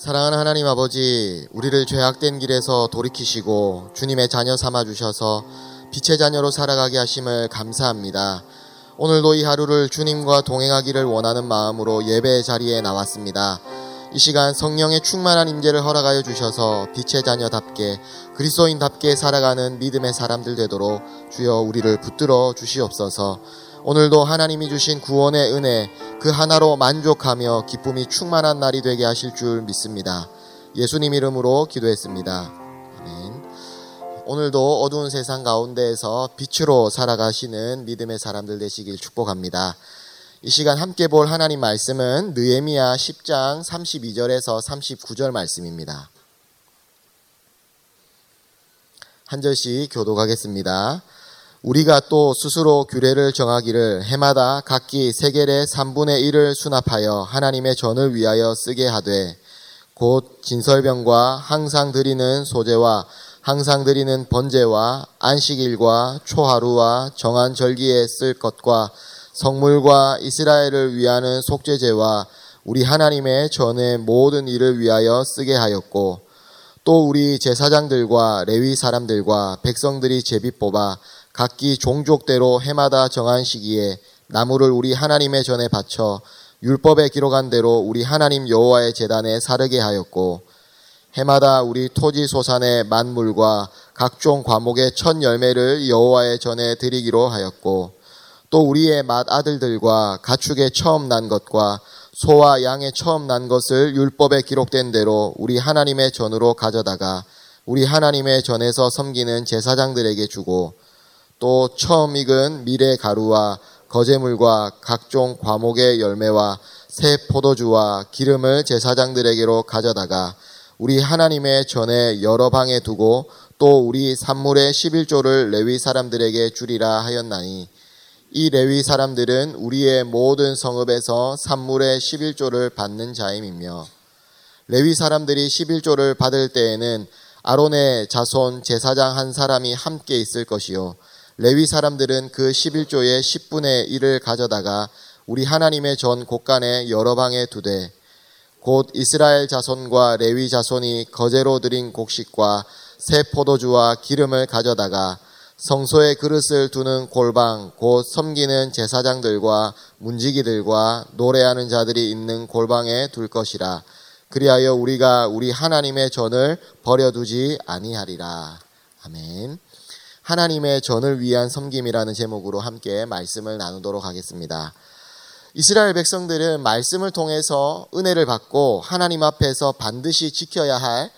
사랑하는 하나님 아버지, 우리를 죄악된 길에서 돌이키시고 주님의 자녀 삼아 주셔서 빛의 자녀로 살아가게 하심을 감사합니다. 오늘도 이 하루를 주님과 동행하기를 원하는 마음으로 예배 자리에 나왔습니다. 이 시간 성령의 충만한 임재를 허락하여 주셔서 빛의 자녀답게 그리스도인답게 살아가는 믿음의 사람들 되도록 주여 우리를 붙들어 주시옵소서. 오늘도 하나님이 주신 구원의 은혜 그 하나로 만족하며 기쁨이 충만한 날이 되게 하실 줄 믿습니다. 예수님 이름으로 기도했습니다. 아멘. 오늘도 어두운 세상 가운데에서 빛으로 살아가시는 믿음의 사람들 되시길 축복합니다. 이 시간 함께 볼 하나님 말씀은 느에미야 10장 32절에서 39절 말씀입니다. 한 절씩 교독하겠습니다. 우리가 또 스스로 규례를 정하기를 해마다 각기 세겔의 3분의 1을 수납하여 하나님의 전을 위하여 쓰게 하되 곧 진설병과 항상 드리는 소재와 항상 드리는 번제와 안식일과 초하루와 정한 절기에 쓸 것과 성물과 이스라엘을 위하는 속죄제와 우리 하나님의 전의 모든 일을 위하여 쓰게 하였고 또 우리 제사장들과 레위 사람들과 백성들이 제비 뽑아 각기 종족대로 해마다 정한 시기에 나무를 우리 하나님의 전에 바쳐 율법에 기록한 대로 우리 하나님 여호와의 제단에 사르게 하였고 해마다 우리 토지 소산의 만물과 각종 과목의 첫 열매를 여호와의 전에 드리기로 하였고 또 우리의 맏 아들들과 가축의 처음 난 것과 소와 양의 처음 난 것을 율법에 기록된 대로 우리 하나님의 전으로 가져다가 우리 하나님의 전에서 섬기는 제사장들에게 주고 또 처음 익은 미래 가루와 거제물과 각종 과목의 열매와 새 포도주와 기름을 제사장들에게로 가져다가 우리 하나님의 전에 여러 방에 두고 또 우리 산물의 11조를 레위 사람들에게 주리라 하였나니 이 레위 사람들은 우리의 모든 성읍에서 산물의 11조를 받는 자임이며 레위 사람들이 11조를 받을 때에는 아론의 자손 제사장 한 사람이 함께 있을 것이요 레위 사람들은 그 11조의 10분의 1을 가져다가 우리 하나님의 전 곳간에 여러 방에 두되 곧 이스라엘 자손과 레위 자손이 거제로 드린 곡식과 새 포도주와 기름을 가져다가 성소에 그릇을 두는 골방, 곧 섬기는 제사장들과 문지기들과 노래하는 자들이 있는 골방에 둘 것이라. 그리하여 우리가 우리 하나님의 전을 버려두지 아니하리라. 아멘. 하나님의 전을 위한 섬김이라는 제목으로 함께 말씀을 나누도록 하겠습니다. 이스라엘 백성들은 말씀을 통해서 은혜를 받고 하나님 앞에서 반드시 지켜야 할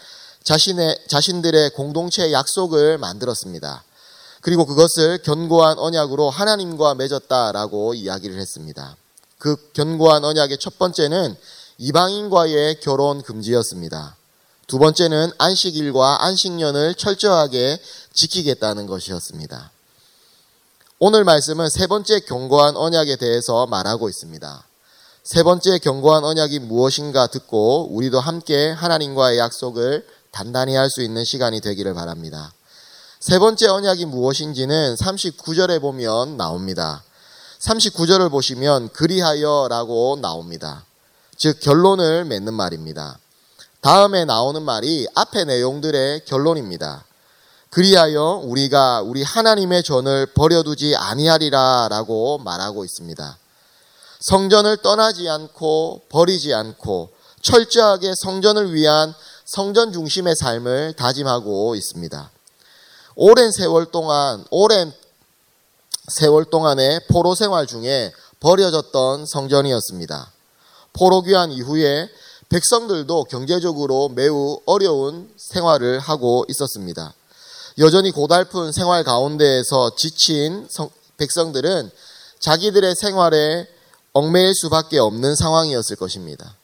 자신의, 자신들의 공동체 약속을 만들었습니다. 그리고 그것을 견고한 언약으로 하나님과 맺었다라고 이야기를 했습니다. 그 견고한 언약의 첫 번째는 이방인과의 결혼 금지였습니다. 두 번째는 안식일과 안식년을 철저하게 지키겠다는 것이었습니다. 오늘 말씀은 세 번째 견고한 언약에 대해서 말하고 있습니다. 세 번째 견고한 언약이 무엇인가 듣고 우리도 함께 하나님과의 약속을 단단히 할 수 있는 시간이 되기를 바랍니다. 세 번째 언약이 무엇인지는 39절에 보면 나옵니다. 39절을 보시면 그리하여라고 나옵니다. 즉 결론을 맺는 말입니다. 다음에 나오는 말이 앞의 내용들의 결론입니다. 그리하여 우리가 우리 하나님의 전을 버려두지 아니하리라라고 말하고 있습니다. 성전을 떠나지 않고 버리지 않고 철저하게 성전을 위한 성전 중심의 삶을 다짐하고 있습니다. 오랜 세월 동안, 오랜 세월 동안의 포로 생활 중에 버려졌던 성전이었습니다. 포로 귀환 이후에 백성들도 경제적으로 매우 어려운 생활을 하고 있었습니다. 여전히 고달픈 생활 가운데에서 지친 백성들은 자기들의 생활에 얽매일 수밖에 없는 상황이었을 것입니다.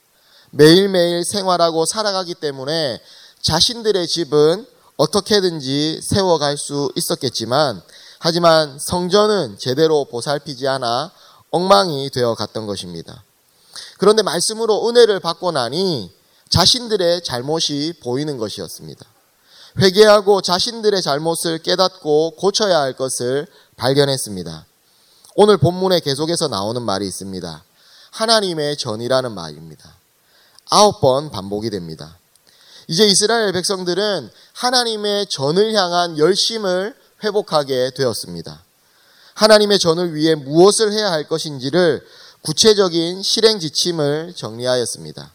매일매일 생활하고 살아가기 때문에 자신들의 집은 어떻게든지 세워갈 수 있었겠지만 하지만 성전은 제대로 보살피지 않아 엉망이 되어 갔던 것입니다. 그런데 말씀으로 은혜를 받고 나니 자신들의 잘못이 보이는 것이었습니다. 회개하고 자신들의 잘못을 깨닫고 고쳐야 할 것을 발견했습니다. 오늘 본문에 계속해서 나오는 말이 있습니다. 하나님의 전이라는 말입니다. 아홉 번 반복이 됩니다. 이제 이스라엘 백성들은 하나님의 전을 향한 열심을 회복하게 되었습니다. 하나님의 전을 위해 무엇을 해야 할 것인지를 구체적인 실행 지침을 정리하였습니다.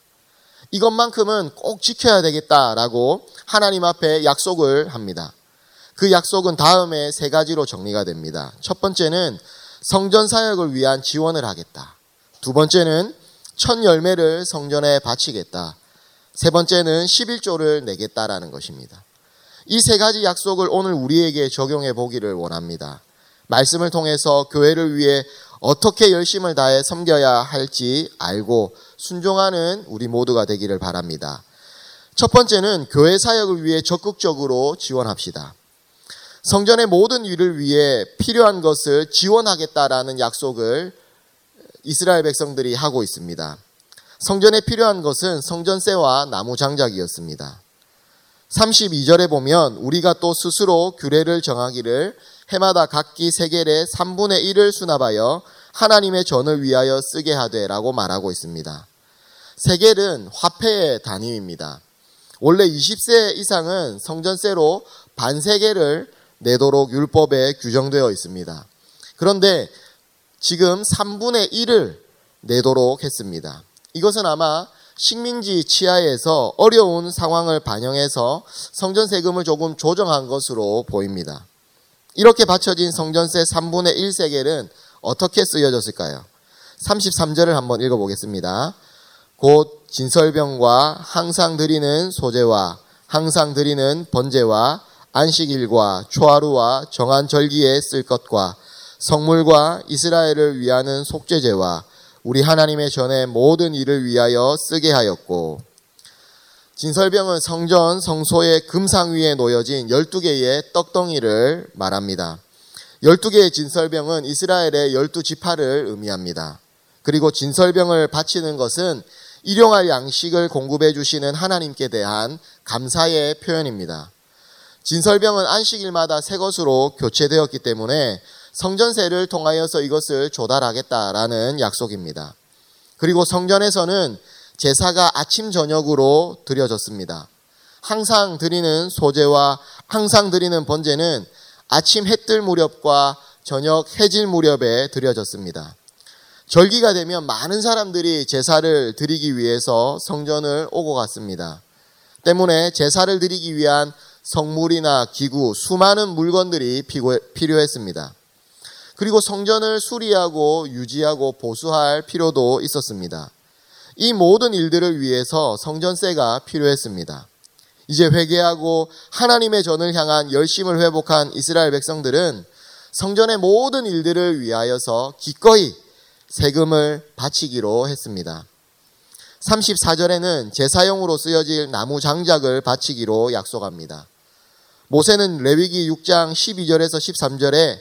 이것만큼은 꼭 지켜야 되겠다라고 하나님 앞에 약속을 합니다. 그 약속은 다음에 세 가지로 정리가 됩니다. 첫 번째는 성전 사역을 위한 지원을 하겠다. 두 번째는 첫 열매를 성전에 바치겠다. 세 번째는 11조를 내겠다라는 것입니다. 이 세 가지 약속을 오늘 우리에게 적용해 보기를 원합니다. 말씀을 통해서 교회를 위해 어떻게 열심을 다해 섬겨야 할지 알고 순종하는 우리 모두가 되기를 바랍니다. 첫 번째는 교회 사역을 위해 적극적으로 지원합시다. 성전의 모든 일을 위해 필요한 것을 지원하겠다라는 약속을 이스라엘 백성들이 하고 있습니다. 성전에 필요한 것은 성전세와 나무 장작이었습니다. 32절에 보면 우리가 또 스스로 규례를 정하기를 해마다 각기 세겔의 3분의 1을 수납하여 하나님의 전을 위하여 쓰게 하되라고 말하고 있습니다. 세겔은 화폐의 단위입니다. 원래 20세 이상은 성전세로 반세겔을 내도록 율법에 규정되어 있습니다. 그런데 지금 3분의 1을 내도록 했습니다. 이것은 아마 식민지 치하에서 어려운 상황을 반영해서 성전 세금을 조금 조정한 것으로 보입니다. 이렇게 바쳐진 성전세 3분의 1세겔은 어떻게 쓰여졌을까요? 33절을 한번 읽어보겠습니다. 곧 진설병과 항상 드리는 소재와 항상 드리는 번제와 안식일과 초하루와 정한 절기에 쓸 것과 성물과 이스라엘을 위하는 속죄제와 우리 하나님의 전에 모든 일을 위하여 쓰게 하였고 진설병은 성전 성소의 금상 위에 놓여진 12개의 떡덩이를 말합니다. 12개의 진설병은 이스라엘의 12지파를 의미합니다. 그리고 진설병을 바치는 것은 일용할 양식을 공급해 주시는 하나님께 대한 감사의 표현입니다. 진설병은 안식일마다 새 것으로 교체되었기 때문에 성전세를 통하여서 이것을 조달하겠다라는 약속입니다. 그리고 성전에서는 제사가 아침 저녁으로 드려졌습니다. 항상 드리는 소재와 항상 드리는 번제는 아침 해 뜰 무렵과 저녁 해질 무렵에 드려졌습니다. 절기가 되면 많은 사람들이 제사를 드리기 위해서 성전을 오고 갔습니다. 때문에 제사를 드리기 위한 성물이나 기구, 수많은 물건들이 필요했습니다. 그리고 성전을 수리하고 유지하고 보수할 필요도 있었습니다. 이 모든 일들을 위해서 성전세가 필요했습니다. 이제 회개하고 하나님의 전을 향한 열심을 회복한 이스라엘 백성들은 성전의 모든 일들을 위하여서 기꺼이 세금을 바치기로 했습니다. 34절에는 제사용으로 쓰여질 나무 장작을 바치기로 약속합니다. 모세는 레위기 6장 12절에서 13절에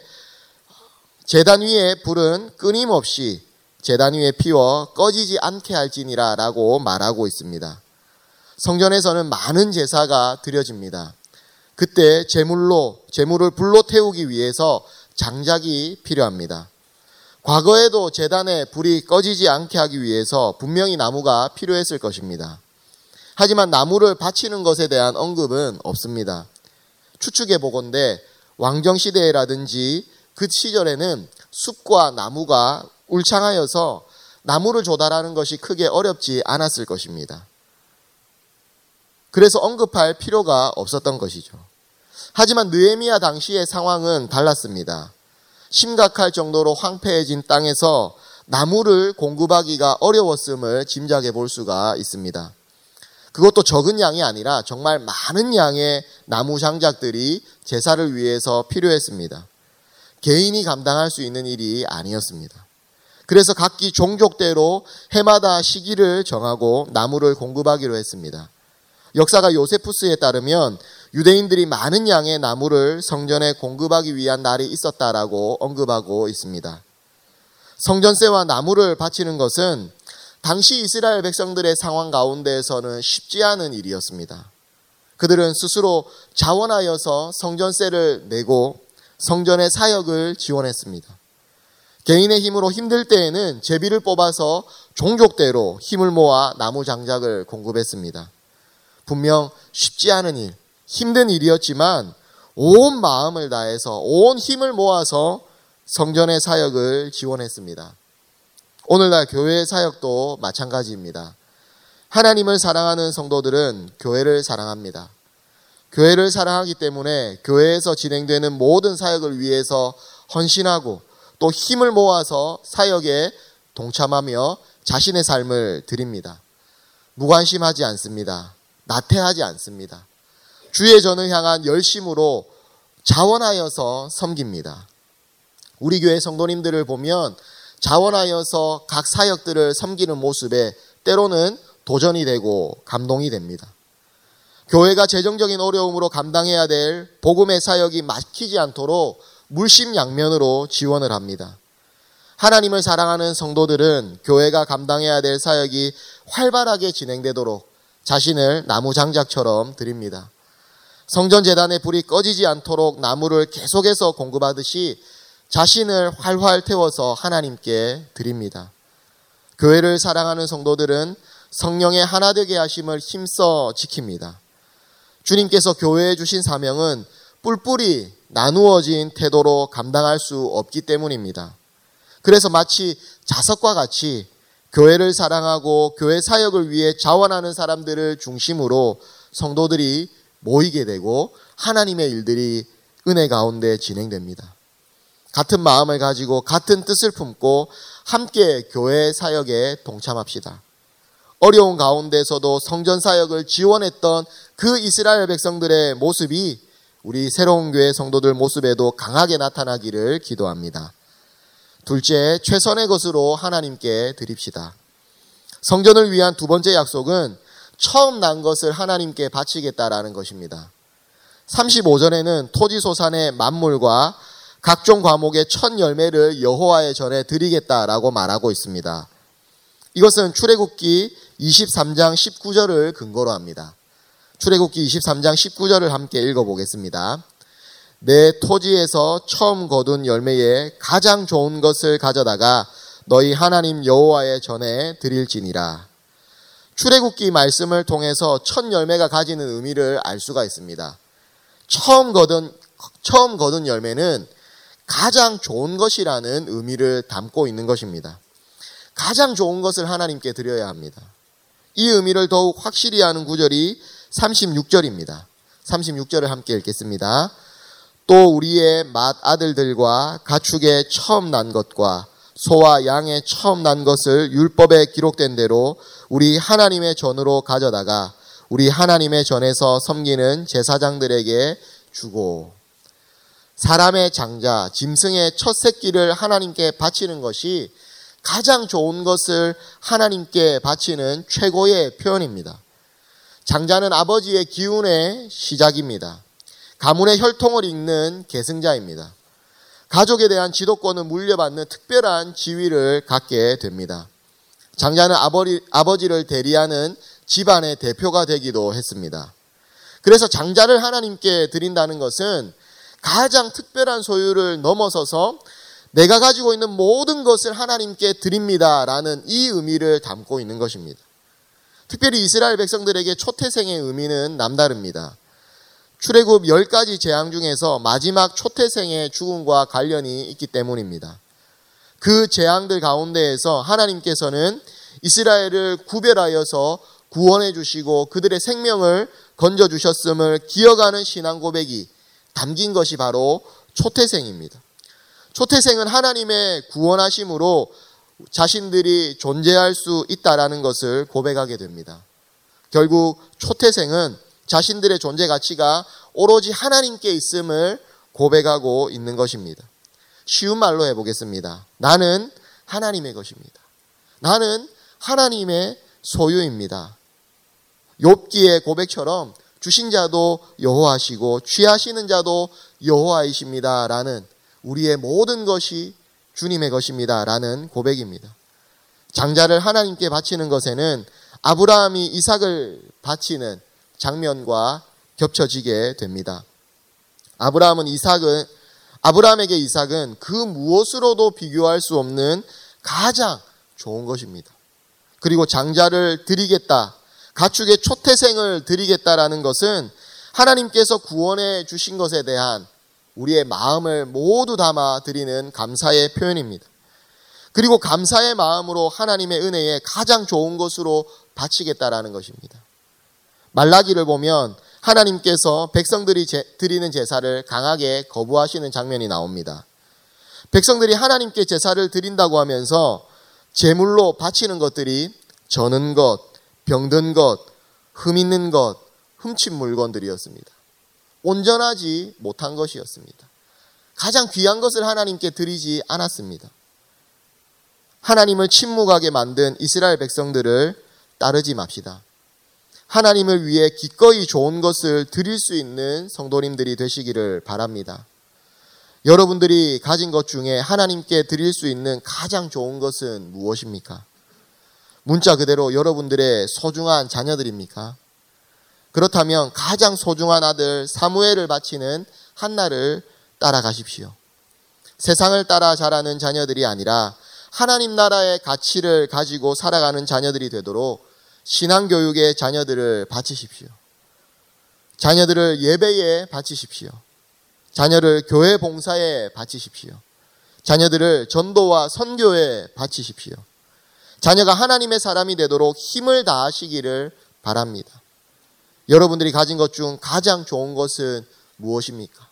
재단 위에 불은 끊임없이 재단 위에 피워 꺼지지 않게 할지니라 라고 말하고 있습니다. 성전에서는 많은 제사가 드려집니다. 그때 제물로, 제물을 불로 태우기 위해서 장작이 필요합니다. 과거에도 재단에 불이 꺼지지 않게 하기 위해서 분명히 나무가 필요했을 것입니다. 하지만 나무를 바치는 것에 대한 언급은 없습니다. 추측해 보건대 왕정 시대라든지 그 시절에는 숲과 나무가 울창하여서 나무를 조달하는 것이 크게 어렵지 않았을 것입니다. 그래서 언급할 필요가 없었던 것이죠. 하지만 느에미아 당시의 상황은 달랐습니다. 심각할 정도로 황폐해진 땅에서 나무를 공급하기가 어려웠음을 짐작해 볼 수가 있습니다. 그것도 적은 양이 아니라 정말 많은 양의 나무 장작들이 제사를 위해서 필요했습니다. 개인이 감당할 수 있는 일이 아니었습니다. 그래서 각기 종족대로 해마다 시기를 정하고 나무를 공급하기로 했습니다. 역사가 요세푸스에 따르면 유대인들이 많은 양의 나무를 성전에 공급하기 위한 날이 있었다라고 언급하고 있습니다. 성전세와 나무를 바치는 것은 당시 이스라엘 백성들의 상황 가운데에서는 쉽지 않은 일이었습니다. 그들은 스스로 자원하여서 성전세를 내고 성전의 사역을 지원했습니다. 개인의 힘으로 힘들 때에는 제비를 뽑아서 종족대로 힘을 모아 나무 장작을 공급했습니다. 분명 쉽지 않은 일, 힘든 일이었지만 온 마음을 다해서 온 힘을 모아서 성전의 사역을 지원했습니다. 오늘날 교회의 사역도 마찬가지입니다. 하나님을 사랑하는 성도들은 교회를 사랑합니다. 교회를 사랑하기 때문에 교회에서 진행되는 모든 사역을 위해서 헌신하고 또 힘을 모아서 사역에 동참하며 자신의 삶을 드립니다. 무관심하지 않습니다. 나태하지 않습니다. 주의 전을 향한 열심으로 자원하여서 섬깁니다. 우리 교회 성도님들을 보면 자원하여서 각 사역들을 섬기는 모습에 때로는 도전이 되고 감동이 됩니다. 교회가 재정적인 어려움으로 감당해야 될 복음의 사역이 막히지 않도록 물심양면으로 지원을 합니다. 하나님을 사랑하는 성도들은 교회가 감당해야 될 사역이 활발하게 진행되도록 자신을 나무 장작처럼 드립니다. 성전 재단의 불이 꺼지지 않도록 나무를 계속해서 공급하듯이 자신을 활활 태워서 하나님께 드립니다. 교회를 사랑하는 성도들은 성령의 하나 되게 하심을 힘써 지킵니다. 주님께서 교회에 주신 사명은 뿔뿔이 나누어진 태도로 감당할 수 없기 때문입니다. 그래서 마치 자석과 같이 교회를 사랑하고 교회 사역을 위해 자원하는 사람들을 중심으로 성도들이 모이게 되고 하나님의 일들이 은혜 가운데 진행됩니다. 같은 마음을 가지고 같은 뜻을 품고 함께 교회 사역에 동참합시다. 어려운 가운데서도 성전 사역을 지원했던 그 이스라엘 백성들의 모습이 우리 새로운 교회 성도들 모습에도 강하게 나타나기를 기도합니다. 둘째, 최선의 것으로 하나님께 드립시다. 성전을 위한 두 번째 약속은 처음 난 것을 하나님께 바치겠다라는 것입니다. 35절에는 토지 소산의 만물과 각종 과목의 첫 열매를 여호와의 전에 드리겠다라고 말하고 있습니다. 이것은 출애굽기 23장 19절을 근거로 합니다. 출애굽기 23장 19절을 함께 읽어보겠습니다. 내 토지에서 처음 거둔 열매에 가장 좋은 것을 가져다가 너희 하나님 여호와의 전에 드릴지니라. 출애굽기 말씀을 통해서 첫 열매가 가지는 의미를 알 수가 있습니다. 처음 거둔 처음 거둔 열매는 가장 좋은 것이라는 의미를 담고 있는 것입니다. 가장 좋은 것을 하나님께 드려야 합니다. 이 의미를 더욱 확실히 하는 구절이 36절입니다. 36절을 함께 읽겠습니다. 또 우리의 맏 아들들과 가축의 처음 난 것과 소와 양의 처음 난 것을 율법에 기록된 대로 우리 하나님의 전으로 가져다가 우리 하나님의 전에서 섬기는 제사장들에게 주고 사람의 장자, 짐승의 첫 새끼를 하나님께 바치는 것이 가장 좋은 것을 하나님께 바치는 최고의 표현입니다. 장자는 아버지의 기운의 시작입니다. 가문의 혈통을 잇는 계승자입니다. 가족에 대한 지도권을 물려받는 특별한 지위를 갖게 됩니다. 장자는 아버지, 아버지를 대리하는 집안의 대표가 되기도 했습니다. 그래서 장자를 하나님께 드린다는 것은 가장 특별한 소유를 넘어서서 내가 가지고 있는 모든 것을 하나님께 드립니다라는 이 의미를 담고 있는 것입니다. 특별히 이스라엘 백성들에게 초태생의 의미는 남다릅니다. 출애굽 10가지 재앙 중에서 마지막 초태생의 죽음과 관련이 있기 때문입니다. 그 재앙들 가운데에서 하나님께서는 이스라엘을 구별하여서 구원해 주시고 그들의 생명을 건져 주셨음을 기억하는 신앙 고백이 담긴 것이 바로 초태생입니다. 초태생은 하나님의 구원하심으로 자신들이 존재할 수 있다라는 것을 고백하게 됩니다. 결국 초태생은 자신들의 존재 가치가 오로지 하나님께 있음을 고백하고 있는 것입니다. 쉬운 말로 해보겠습니다. 나는 하나님의 것입니다. 나는 하나님의 소유입니다. 욥기의 고백처럼 주신 자도 여호와시고 취하시는 자도 여호와이십니다라는 우리의 모든 것이 주님의 것입니다 라는 고백입니다. 장자를 하나님께 바치는 것에는 아브라함이 이삭을 바치는 장면과 겹쳐지게 됩니다. 아브라함은 이삭은 아브라함에게 이삭은 그 무엇으로도 비교할 수 없는 가장 좋은 것입니다. 그리고 장자를 드리겠다. 가축의 초태생을 드리겠다라는 것은 하나님께서 구원해 주신 것에 대한 우리의 마음을 모두 담아 드리는 감사의 표현입니다. 그리고 감사의 마음으로 하나님의 은혜에 가장 좋은 것으로 바치겠다라는 것입니다. 말라기를 보면 하나님께서 백성들이 드리는 제사를 강하게 거부하시는 장면이 나옵니다. 백성들이 하나님께 제사를 드린다고 하면서 제물로 바치는 것들이 저는 것, 병든 것, 흠 있는 것, 훔친 물건들이었습니다. 온전하지 못한 것이었습니다. 가장 귀한 것을 하나님께 드리지 않았습니다. 하나님을 침묵하게 만든 이스라엘 백성들을 따르지 맙시다. 하나님을 위해 기꺼이 좋은 것을 드릴 수 있는 성도님들이 되시기를 바랍니다. 여러분들이 가진 것 중에 하나님께 드릴 수 있는 가장 좋은 것은 무엇입니까? 문자 그대로 여러분들의 소중한 자녀들입니까? 그렇다면 가장 소중한 아들 사무엘을 바치는 한나를 따라가십시오. 세상을 따라 자라는 자녀들이 아니라 하나님 나라의 가치를 가지고 살아가는 자녀들이 되도록 신앙교육의 자녀들을 바치십시오. 자녀들을 예배에 바치십시오. 자녀를 교회 봉사에 바치십시오. 자녀들을 전도와 선교에 바치십시오. 자녀가 하나님의 사람이 되도록 힘을 다하시기를 바랍니다. 여러분들이 가진 것 중 가장 좋은 것은 무엇입니까?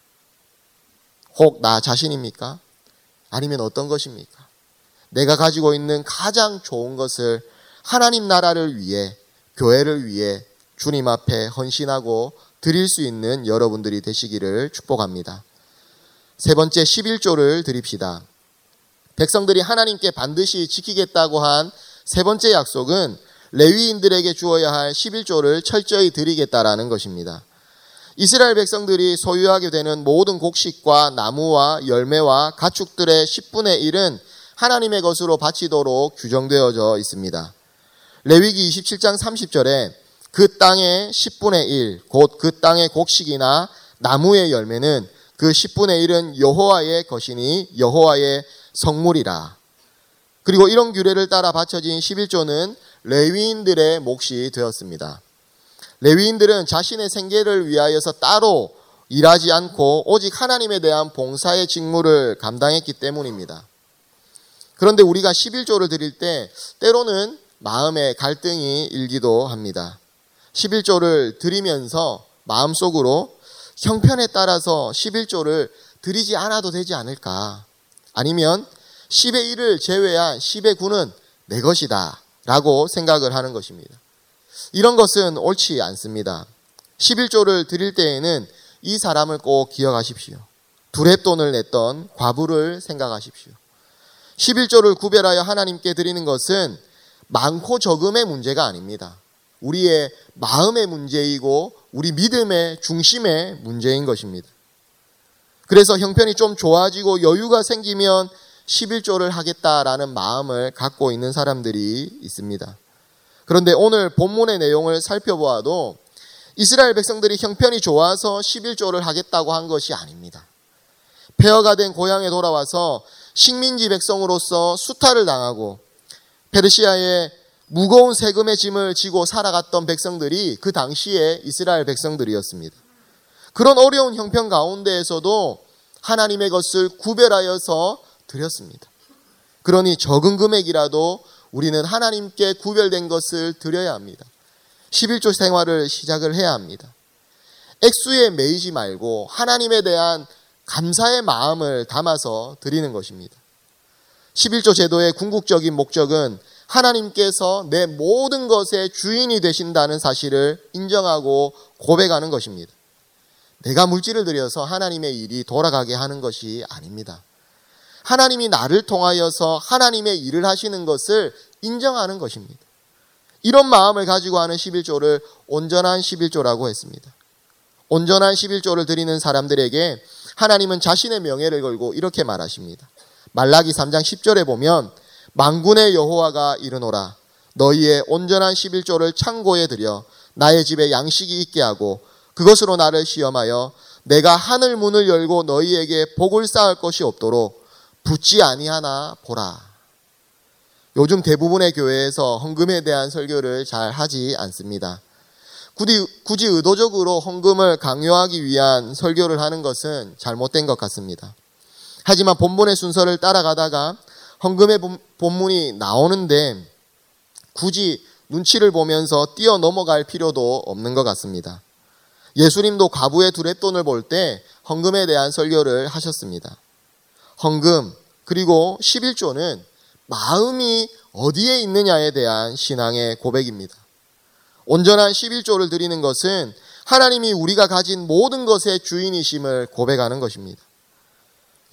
혹 나 자신입니까? 아니면 어떤 것입니까? 내가 가지고 있는 가장 좋은 것을 하나님 나라를 위해, 교회를 위해 주님 앞에 헌신하고 드릴 수 있는 여러분들이 되시기를 축복합니다. 세 번째 11조를 드립시다. 백성들이 하나님께 반드시 지키겠다고 한 세 번째 약속은 레위인들에게 주어야 할 11조를 철저히 드리겠다라는 것입니다. 이스라엘 백성들이 소유하게 되는 모든 곡식과 나무와 열매와 가축들의 10분의 1은 하나님의 것으로 바치도록 규정되어져 있습니다. 레위기 27장 30절에 그 땅의 10분의 1, 곧 그 땅의 곡식이나 나무의 열매는 그 10분의 1은 여호와의 것이니 여호와의 성물이라. 그리고 이런 규례를 따라 바쳐진 11조는 레위인들의 몫이 되었습니다. 레위인들은 자신의 생계를 위하여서 따로 일하지 않고 오직 하나님에 대한 봉사의 직무를 감당했기 때문입니다. 그런데 우리가 11조를 드릴 때 때로는 마음에 갈등이 일기도 합니다. 11조를 드리면서 마음속으로 형편에 따라서 11조를 드리지 않아도 되지 않을까? 아니면 10의 1을 제외한 10의 9는 내 것이다. 라고 생각을 하는 것입니다. 이런 것은 옳지 않습니다. 11조를 드릴 때에는 이 사람을 꼭 기억하십시오. 두랩돈을 냈던 과부를 생각하십시오. 11조를 구별하여 하나님께 드리는 것은 많고 적음의 문제가 아닙니다. 우리의 마음의 문제이고 우리 믿음의 중심의 문제인 것입니다. 그래서 형편이 좀 좋아지고 여유가 생기면 11조를 하겠다라는 마음을 갖고 있는 사람들이 있습니다. 그런데 오늘 본문의 내용을 살펴보아도 이스라엘 백성들이 형편이 좋아서 11조를 하겠다고 한 것이 아닙니다. 폐허가 된 고향에 돌아와서 식민지 백성으로서 수탈을 당하고 페르시아의 무거운 세금의 짐을 지고 살아갔던 백성들이 그 당시에 이스라엘 백성들이었습니다. 그런 어려운 형편 가운데에서도 하나님의 것을 구별하여서 드렸습니다. 그러니 적은 금액이라도 우리는 하나님께 구별된 것을 드려야 합니다. 11조 생활을 시작을 해야 합니다. 액수에 매이지 말고 하나님에 대한 감사의 마음을 담아서 드리는 것입니다. 11조 제도의 궁극적인 목적은 하나님께서 내 모든 것의 주인이 되신다는 사실을 인정하고 고백하는 것입니다. 내가 물질을 들여서 하나님의 일이 돌아가게 하는 것이 아닙니다. 하나님이 나를 통하여서 하나님의 일을 하시는 것을 인정하는 것입니다. 이런 마음을 가지고 하는 11조를 온전한 11조라고 했습니다. 온전한 11조를 드리는 사람들에게 하나님은 자신의 명예를 걸고 이렇게 말하십니다. 말라기 3장 10절에 보면 망군의 여호와가 이르노라 너희의 온전한 11조를 창고에 들여 나의 집에 양식이 있게 하고 그것으로 나를 시험하여 내가 하늘 문을 열고 너희에게 복을 쌓을 것이 없도록 붙지 아니하나 보라. 요즘 대부분의 교회에서 헌금에 대한 설교를 잘 하지 않습니다. 굳이, 굳이 의도적으로 헌금을 강요하기 위한 설교를 하는 것은 잘못된 것 같습니다. 하지만 본문의 순서를 따라가다가 헌금의 본문이 나오는데 굳이 눈치를 보면서 뛰어 넘어갈 필요도 없는 것 같습니다. 예수님도 가부의 두렛돈을 볼 때 헌금에 대한 설교를 하셨습니다. 헌금 그리고 11조는 마음이 어디에 있느냐에 대한 신앙의 고백입니다. 온전한 11조를 드리는 것은 하나님이 우리가 가진 모든 것의 주인이심을 고백하는 것입니다.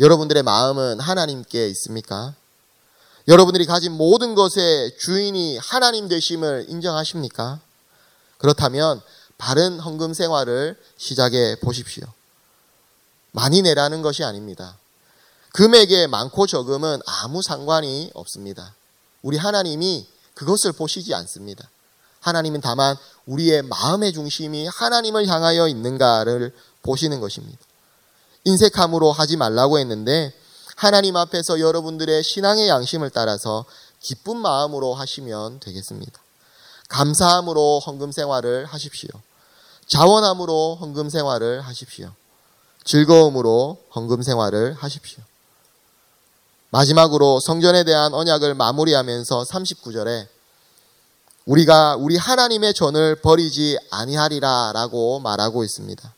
여러분들의 마음은 하나님께 있습니까? 여러분들이 가진 모든 것의 주인이 하나님 되심을 인정하십니까? 그렇다면 바른 헌금 생활을 시작해 보십시오. 많이 내라는 것이 아닙니다. 금액의 많고 적음은 아무 상관이 없습니다. 우리 하나님이 그것을 보시지 않습니다. 하나님은 다만 우리의 마음의 중심이 하나님을 향하여 있는가를 보시는 것입니다. 인색함으로 하지 말라고 했는데 하나님 앞에서 여러분들의 신앙의 양심을 따라서 기쁜 마음으로 하시면 되겠습니다. 감사함으로 헌금 생활을 하십시오. 자원함으로 헌금 생활을 하십시오. 즐거움으로 헌금 생활을 하십시오. 마지막으로 성전에 대한 언약을 마무리하면서 39절에 우리가 우리 하나님의 전을 버리지 아니하리라라고 말하고 있습니다.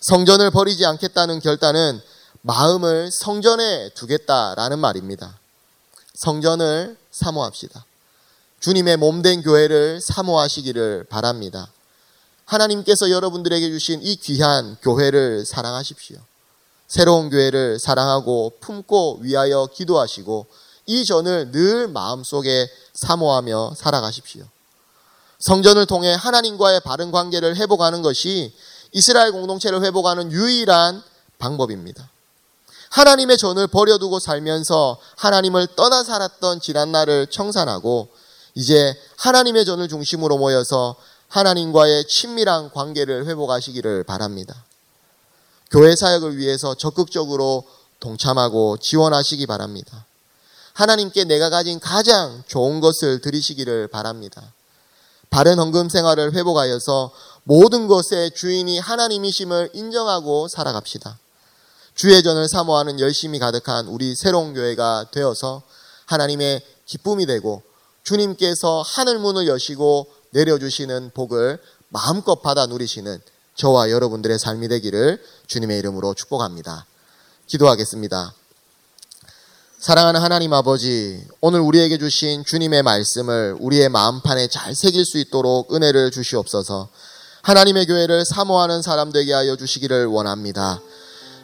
성전을 버리지 않겠다는 결단은 마음을 성전에 두겠다라는 말입니다. 성전을 사모합시다. 주님의 몸된 교회를 사모하시기를 바랍니다. 하나님께서 여러분들에게 주신 이 귀한 교회를 사랑하십시오. 새로운 교회를 사랑하고 품고 위하여 기도하시고 이 전을 늘 마음속에 사모하며 살아가십시오. 성전을 통해 하나님과의 바른 관계를 회복하는 것이 이스라엘 공동체를 회복하는 유일한 방법입니다. 하나님의 전을 버려두고 살면서 하나님을 떠나 살았던 지난 날을 청산하고 이제 하나님의 전을 중심으로 모여서 하나님과의 친밀한 관계를 회복하시기를 바랍니다. 교회 사역을 위해서 적극적으로 동참하고 지원하시기 바랍니다. 하나님께 내가 가진 가장 좋은 것을 드리시기를 바랍니다. 바른 헌금 생활을 회복하여서 모든 것의 주인이 하나님이심을 인정하고 살아갑시다. 주의 전을 사모하는 열심이 가득한 우리 새로운 교회가 되어서 하나님의 기쁨이 되고 주님께서 하늘 문을 여시고 내려주시는 복을 마음껏 받아 누리시는 저와 여러분들의 삶이 되기를 주님의 이름으로 축복합니다. 기도하겠습니다. 사랑하는 하나님 아버지, 오늘 우리에게 주신 주님의 말씀을 우리의 마음판에 잘 새길 수 있도록 은혜를 주시옵소서. 하나님의 교회를 사모하는 사람 되게 하여 주시기를 원합니다.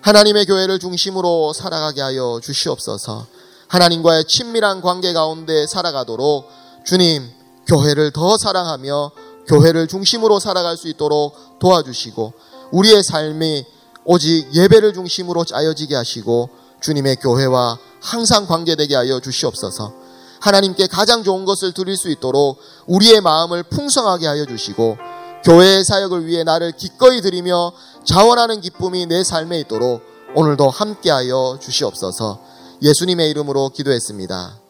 하나님의 교회를 중심으로 살아가게 하여 주시옵소서. 하나님과의 친밀한 관계 가운데 살아가도록 주님, 교회를 더 사랑하며 교회를 중심으로 살아갈 수 있도록 도와주시고 우리의 삶이 오직 예배를 중심으로 짜여지게 하시고 주님의 교회와 항상 관계되게 하여 주시옵소서. 하나님께 가장 좋은 것을 드릴 수 있도록 우리의 마음을 풍성하게 하여 주시고 교회의 사역을 위해 나를 기꺼이 드리며 자원하는 기쁨이 내 삶에 있도록 오늘도 함께하여 주시옵소서. 예수님의 이름으로 기도했습니다.